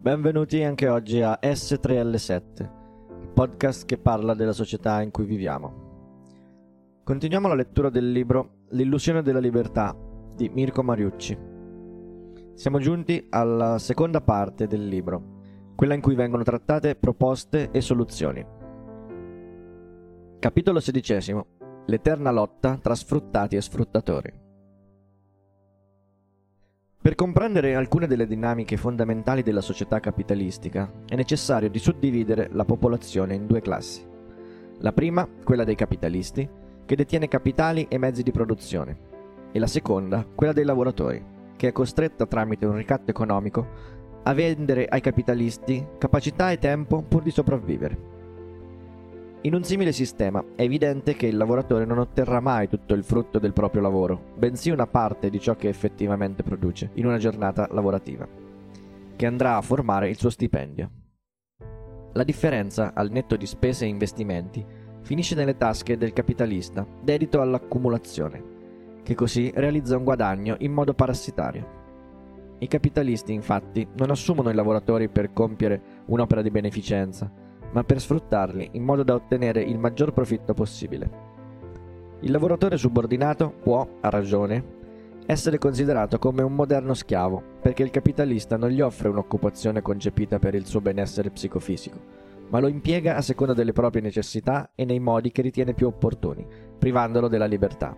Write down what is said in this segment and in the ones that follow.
Benvenuti anche oggi a S3L7, il podcast che parla della società in cui viviamo. Continuiamo la lettura del libro L'illusione della libertà di Mirko Mariucci. Siamo giunti alla seconda parte del libro, quella in cui vengono trattate proposte e soluzioni. Capitolo XVI. L'eterna lotta tra sfruttati e sfruttatori. Per comprendere alcune delle dinamiche fondamentali della società capitalistica è necessario di suddividere la popolazione in due classi. La prima, quella dei capitalisti, che detiene capitali e mezzi di produzione, e la seconda, quella dei lavoratori, che è costretta tramite un ricatto economico a vendere ai capitalisti capacità e tempo pur di sopravvivere. In un simile sistema è evidente che il lavoratore non otterrà mai tutto il frutto del proprio lavoro, bensì una parte di ciò che effettivamente produce in una giornata lavorativa, che andrà a formare il suo stipendio. La differenza, al netto di spese e investimenti, finisce nelle tasche del capitalista, dedito all'accumulazione, che così realizza un guadagno in modo parassitario. I capitalisti, infatti, non assumono i lavoratori per compiere un'opera di beneficenza, ma per sfruttarli in modo da ottenere il maggior profitto possibile. Il lavoratore subordinato può, a ragione, essere considerato come un moderno schiavo, perché il capitalista non gli offre un'occupazione concepita per il suo benessere psicofisico, ma lo impiega a seconda delle proprie necessità e nei modi che ritiene più opportuni, privandolo della libertà.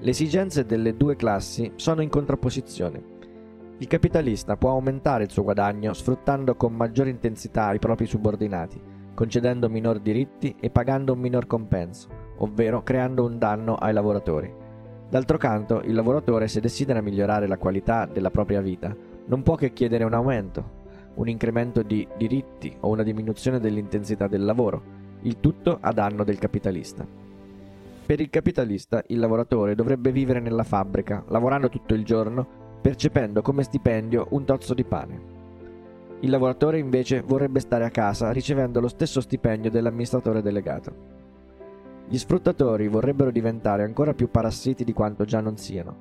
Le esigenze delle due classi sono in contrapposizione. Il capitalista può aumentare il suo guadagno sfruttando con maggiore intensità i propri subordinati, concedendo minor diritti e pagando un minor compenso, ovvero creando un danno ai lavoratori. D'altro canto, il lavoratore, se desidera migliorare la qualità della propria vita, non può che chiedere un aumento, un incremento di diritti o una diminuzione dell'intensità del lavoro, il tutto a danno del capitalista. Per il capitalista, il lavoratore dovrebbe vivere nella fabbrica, lavorando tutto il giorno, percependo come stipendio un tozzo di pane. Il lavoratore invece vorrebbe stare a casa ricevendo lo stesso stipendio dell'amministratore delegato. Gli sfruttatori vorrebbero diventare ancora più parassiti di quanto già non siano,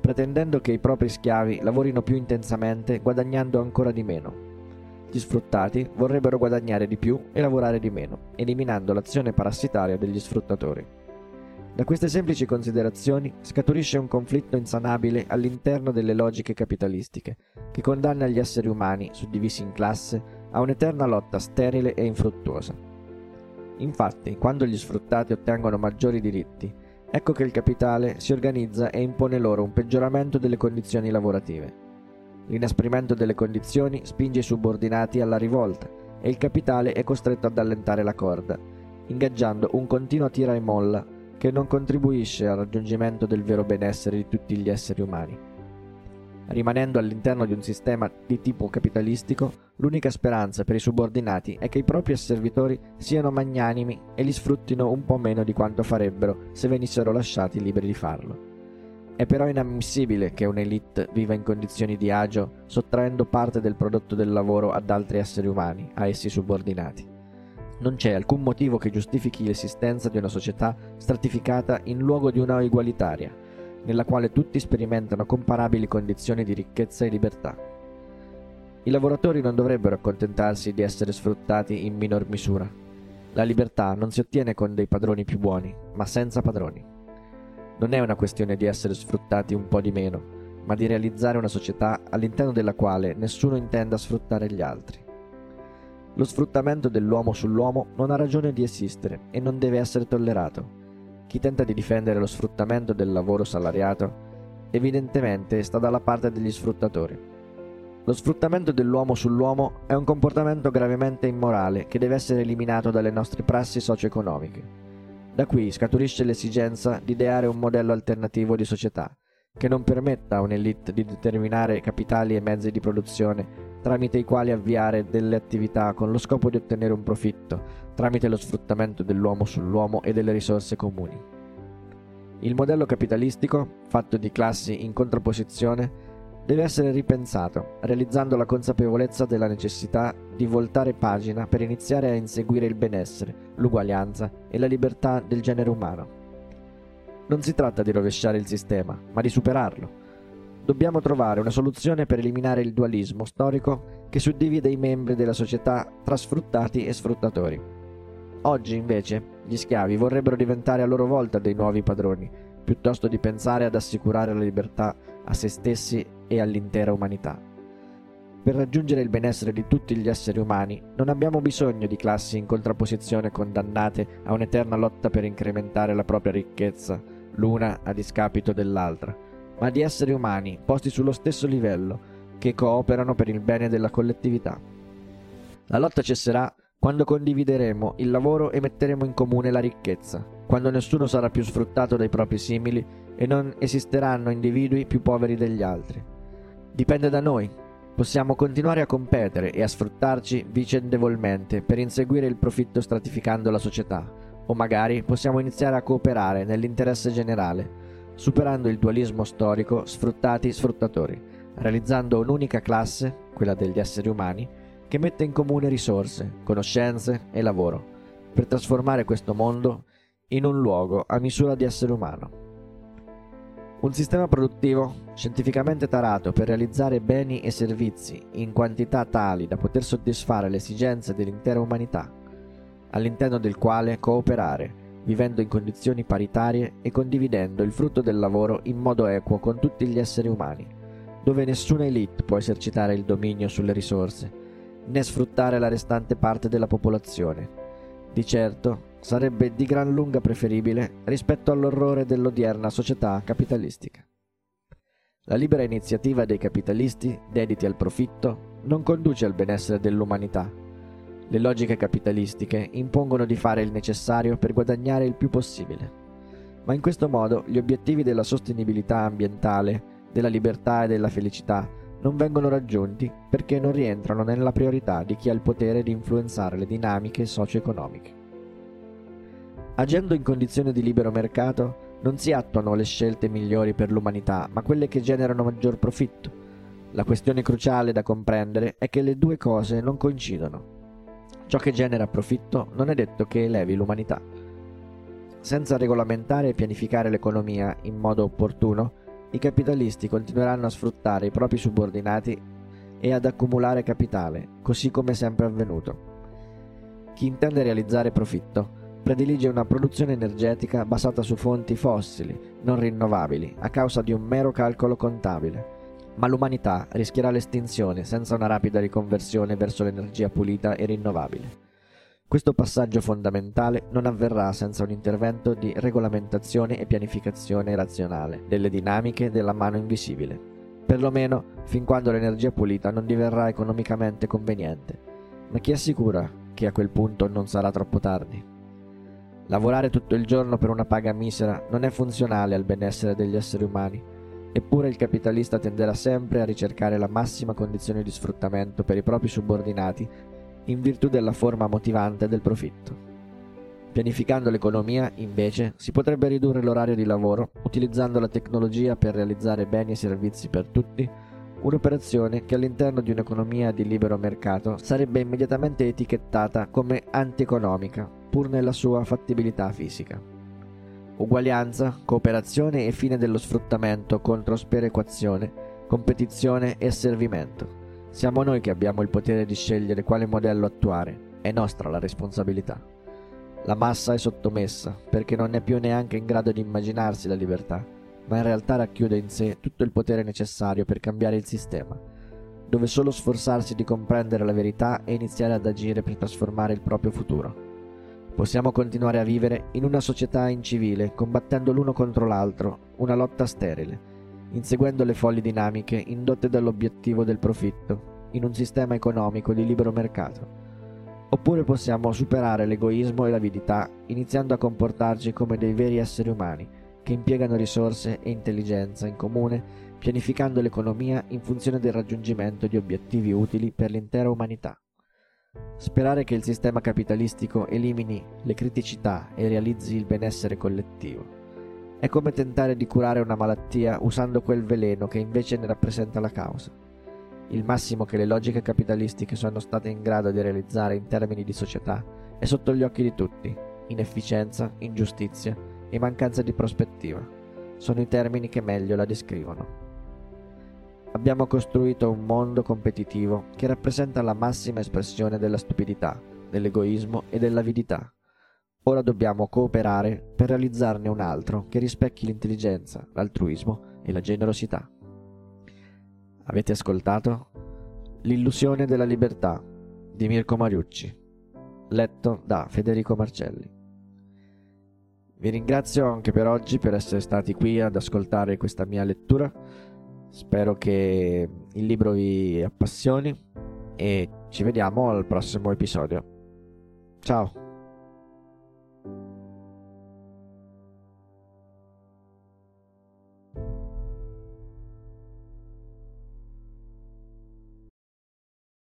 pretendendo che i propri schiavi lavorino più intensamente guadagnando ancora di meno. Gli sfruttati vorrebbero guadagnare di più e lavorare di meno, eliminando l'azione parassitaria degli sfruttatori. Da queste semplici considerazioni scaturisce un conflitto insanabile all'interno delle logiche capitalistiche, che condanna gli esseri umani, suddivisi in classe, a un'eterna lotta sterile e infruttuosa. Infatti, quando gli sfruttati ottengono maggiori diritti, ecco che il capitale si organizza e impone loro un peggioramento delle condizioni lavorative. L'inasprimento delle condizioni spinge i subordinati alla rivolta e il capitale è costretto ad allentare la corda, ingaggiando un continuo tira e molla che non contribuisce al raggiungimento del vero benessere di tutti gli esseri umani. Rimanendo all'interno di un sistema di tipo capitalistico, l'unica speranza per i subordinati è che i propri asservitori siano magnanimi e li sfruttino un po' meno di quanto farebbero se venissero lasciati liberi di farlo. È però inammissibile che un'elite viva in condizioni di agio sottraendo parte del prodotto del lavoro ad altri esseri umani, a essi subordinati. Non c'è alcun motivo che giustifichi l'esistenza di una società stratificata in luogo di una egualitaria, nella quale tutti sperimentano comparabili condizioni di ricchezza e libertà. I lavoratori non dovrebbero accontentarsi di essere sfruttati in minor misura. La libertà non si ottiene con dei padroni più buoni, ma senza padroni. Non è una questione di essere sfruttati un po' di meno, ma di realizzare una società all'interno della quale nessuno intenda sfruttare gli altri. Lo sfruttamento dell'uomo sull'uomo non ha ragione di esistere e non deve essere tollerato. Chi tenta di difendere lo sfruttamento del lavoro salariato evidentemente sta dalla parte degli sfruttatori. Lo sfruttamento dell'uomo sull'uomo è un comportamento gravemente immorale che deve essere eliminato dalle nostre prassi socio-economiche. Da qui scaturisce l'esigenza di ideare un modello alternativo di società, che non permetta a un'elite di determinare capitali e mezzi di produzione tramite i quali avviare delle attività con lo scopo di ottenere un profitto, tramite lo sfruttamento dell'uomo sull'uomo e delle risorse comuni. Il modello capitalistico, fatto di classi in contrapposizione, deve essere ripensato, realizzando la consapevolezza della necessità di voltare pagina per iniziare a inseguire il benessere, l'uguaglianza e la libertà del genere umano. Non si tratta di rovesciare il sistema, ma di superarlo dobbiamo trovare una soluzione per eliminare il dualismo storico che suddivide i membri della società tra sfruttati e sfruttatori. Oggi, invece, gli schiavi vorrebbero diventare a loro volta dei nuovi padroni, piuttosto di pensare ad assicurare la libertà a se stessi e all'intera umanità. Per raggiungere il benessere di tutti gli esseri umani non abbiamo bisogno di classi in contrapposizione condannate a un'eterna lotta per incrementare la propria ricchezza, l'una a discapito dell'altra, ma di esseri umani posti sullo stesso livello che cooperano per il bene della collettività. La lotta cesserà quando condivideremo il lavoro e metteremo in comune la ricchezza, quando nessuno sarà più sfruttato dai propri simili e non esisteranno individui più poveri degli altri. Dipende da noi Possiamo continuare a competere e a sfruttarci vicendevolmente per inseguire il profitto stratificando la società, o magari possiamo iniziare a cooperare nell'interesse generale, superando il dualismo storico sfruttati-sfruttatori, realizzando un'unica classe, quella degli esseri umani, che mette in comune risorse, conoscenze e lavoro, per trasformare questo mondo in un luogo a misura di essere umano. Un sistema produttivo scientificamente tarato per realizzare beni e servizi in quantità tali da poter soddisfare le esigenze dell'intera umanità, all'interno del quale cooperare, vivendo in condizioni paritarie e condividendo il frutto del lavoro in modo equo con tutti gli esseri umani, dove nessuna elite può esercitare il dominio sulle risorse, né sfruttare la restante parte della popolazione. Di certo, sarebbe di gran lunga preferibile rispetto all'orrore dell'odierna società capitalistica. La libera iniziativa dei capitalisti, dediti al profitto, non conduce al benessere dell'umanità. Le logiche capitalistiche impongono di fare il necessario per guadagnare il più possibile. Ma in questo modo gli obiettivi della sostenibilità ambientale, della libertà e della felicità non vengono raggiunti perché non rientrano nella priorità di chi ha il potere di influenzare le dinamiche socio-economiche. Agendo in condizioni di libero mercato, non si attuano le scelte migliori per l'umanità, ma quelle che generano maggior profitto. La questione cruciale da comprendere è che le due cose non coincidono. Ciò che genera profitto non è detto che elevi l'umanità. Senza regolamentare e pianificare l'economia in modo opportuno, i capitalisti continueranno a sfruttare i propri subordinati e ad accumulare capitale, così come è sempre avvenuto. Chi intende realizzare profitto predilige una produzione energetica basata su fonti fossili, non rinnovabili, a causa di un mero calcolo contabile. Ma l'umanità rischierà l'estinzione senza una rapida riconversione verso l'energia pulita e rinnovabile. Questo passaggio fondamentale non avverrà senza un intervento di regolamentazione e pianificazione razionale delle dinamiche della mano invisibile, perlomeno fin quando l'energia pulita non diverrà economicamente conveniente. Ma chi assicura che a quel punto non sarà troppo tardi? Lavorare tutto il giorno per una paga misera non è funzionale al benessere degli esseri umani, eppure il capitalista tenderà sempre a ricercare la massima condizione di sfruttamento per i propri subordinati in virtù della forma motivante del profitto. Pianificando l'economia, invece, si potrebbe ridurre l'orario di lavoro utilizzando la tecnologia per realizzare beni e servizi per tutti, un'operazione che all'interno di un'economia di libero mercato sarebbe immediatamente etichettata come antieconomica pur nella sua fattibilità fisica. Uguaglianza, cooperazione e fine dello sfruttamento contro sperequazione, competizione e asservimento. Siamo noi che abbiamo il potere di scegliere quale modello attuare, è nostra la responsabilità. La massa è sottomessa perché non è più neanche in grado di immaginarsi la libertà, ma in realtà racchiude in sé tutto il potere necessario per cambiare il sistema, dove solo sforzarsi di comprendere la verità e iniziare ad agire per trasformare il proprio futuro. Possiamo continuare a vivere in una società incivile, combattendo l'uno contro l'altro, una lotta sterile, inseguendo le folli dinamiche indotte dall'obiettivo del profitto, in un sistema economico di libero mercato. Oppure possiamo superare l'egoismo e l'avidità, iniziando a comportarci come dei veri esseri umani, che impiegano risorse e intelligenza in comune, pianificando l'economia in funzione del raggiungimento di obiettivi utili per l'intera umanità. Sperare che il sistema capitalistico elimini le criticità e realizzi il benessere collettivo. È come tentare di curare una malattia usando quel veleno che invece ne rappresenta la causa. Il massimo che le logiche capitalistiche sono state in grado di realizzare in termini di società è sotto gli occhi di tutti. Inefficienza, ingiustizia e mancanza di prospettiva sono i termini che meglio la descrivono. Abbiamo costruito un mondo competitivo che rappresenta la massima espressione della stupidità, dell'egoismo e dell'avidità. Ora dobbiamo cooperare per realizzarne un altro che rispecchi l'intelligenza, l'altruismo e la generosità. Avete ascoltato L'illusione della libertà di Mirko Mariucci, letto da Federico Marcelli. Vi ringrazio anche per oggi per essere stati qui ad ascoltare questa mia lettura. Spero che il libro vi appassioni e ci vediamo al prossimo episodio. Ciao!